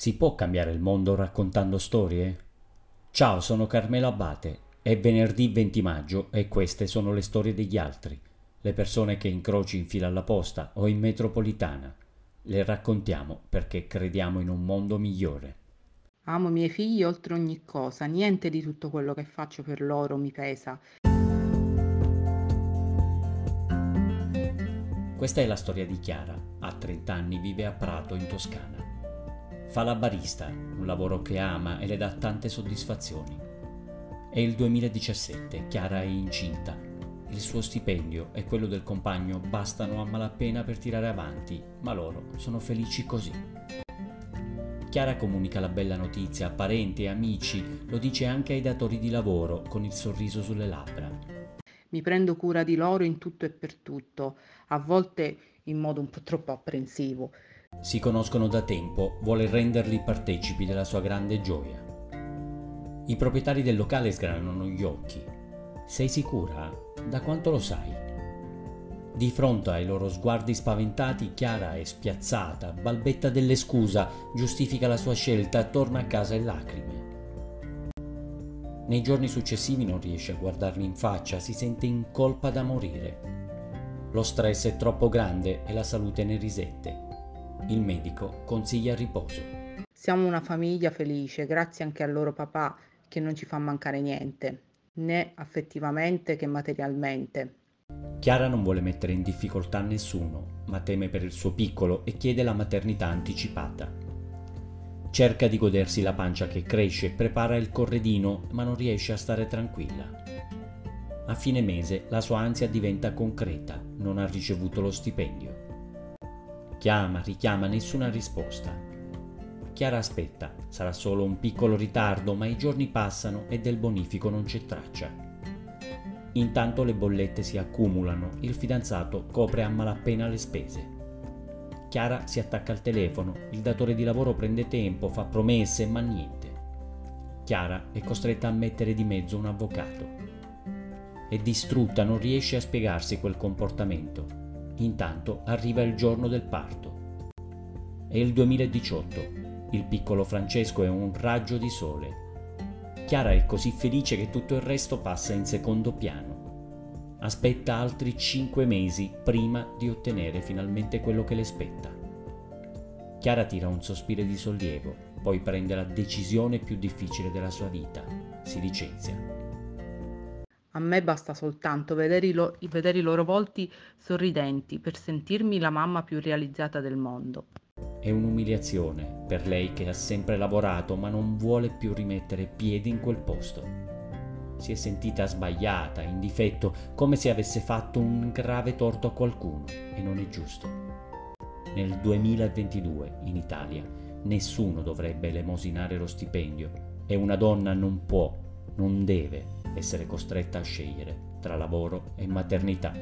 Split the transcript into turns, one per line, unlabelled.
Si può cambiare il mondo raccontando storie? Ciao, sono Carmelo Abate. È venerdì 20 maggio e queste sono le storie degli altri, le persone che incroci in fila alla posta o in metropolitana. Le raccontiamo perché crediamo in un mondo migliore.
Amo i miei figli oltre ogni cosa, niente di tutto quello che faccio per loro mi pesa.
Questa è la storia di Chiara, ha 30 anni, vive a Prato in Toscana. Fa la barista, un lavoro che ama e le dà tante soddisfazioni. È il 2017, Chiara è incinta. Il suo stipendio e quello del compagno bastano a malapena per tirare avanti, ma loro sono felici così. Chiara comunica la bella notizia a parenti e amici, lo dice anche ai datori di lavoro con il sorriso sulle labbra.
Mi prendo cura di loro in tutto e per tutto, a volte in modo un po' troppo apprensivo,
si conoscono da tempo, vuole renderli partecipi della sua grande gioia. I proprietari del locale sgranano gli occhi. Sei sicura? Da quanto lo sai? Di fronte ai loro sguardi spaventati, Chiara è spiazzata, balbetta delle scusa, giustifica la sua scelta, torna a casa in lacrime. Nei giorni successivi non riesce a guardarli in faccia, si sente in colpa da morire. Lo stress è troppo grande e la salute ne risette. Il medico consiglia riposo.
Siamo una famiglia felice, grazie anche al loro papà che non ci fa mancare niente, né affettivamente che materialmente.
Chiara non vuole mettere in difficoltà nessuno, ma teme per il suo piccolo e chiede la maternità anticipata. Cerca di godersi la pancia che cresce, prepara il corredino, ma non riesce a stare tranquilla. A fine mese la sua ansia diventa concreta, non ha ricevuto lo stipendio. Chiama, richiama, nessuna risposta. Chiara aspetta, sarà solo un piccolo ritardo, ma i giorni passano e del bonifico non c'è traccia. Intanto le bollette si accumulano, il fidanzato copre a malapena le spese. Chiara si attacca al telefono, il datore di lavoro prende tempo, fa promesse, ma niente. Chiara è costretta a mettere di mezzo un avvocato. È distrutta, non riesce a spiegarsi quel comportamento Intanto arriva il giorno del parto. È il 2018. Il piccolo Francesco è un raggio di sole. Chiara è così felice che tutto il resto passa in secondo piano. Aspetta altri cinque mesi prima di ottenere finalmente quello che le spetta. Chiara tira un sospiro di sollievo, poi prende la decisione più difficile della sua vita. Si licenzia.
A me basta soltanto vedere i, lo- vedere i loro volti sorridenti per sentirmi la mamma più realizzata del mondo.
È un'umiliazione per lei che ha sempre lavorato ma non vuole più rimettere piedi in quel posto. Si è sentita sbagliata, in difetto, come se avesse fatto un grave torto a qualcuno e non è giusto. Nel 2022 in Italia nessuno dovrebbe elemosinare lo stipendio e una donna non può, non deve essere costretta a scegliere tra lavoro e maternità.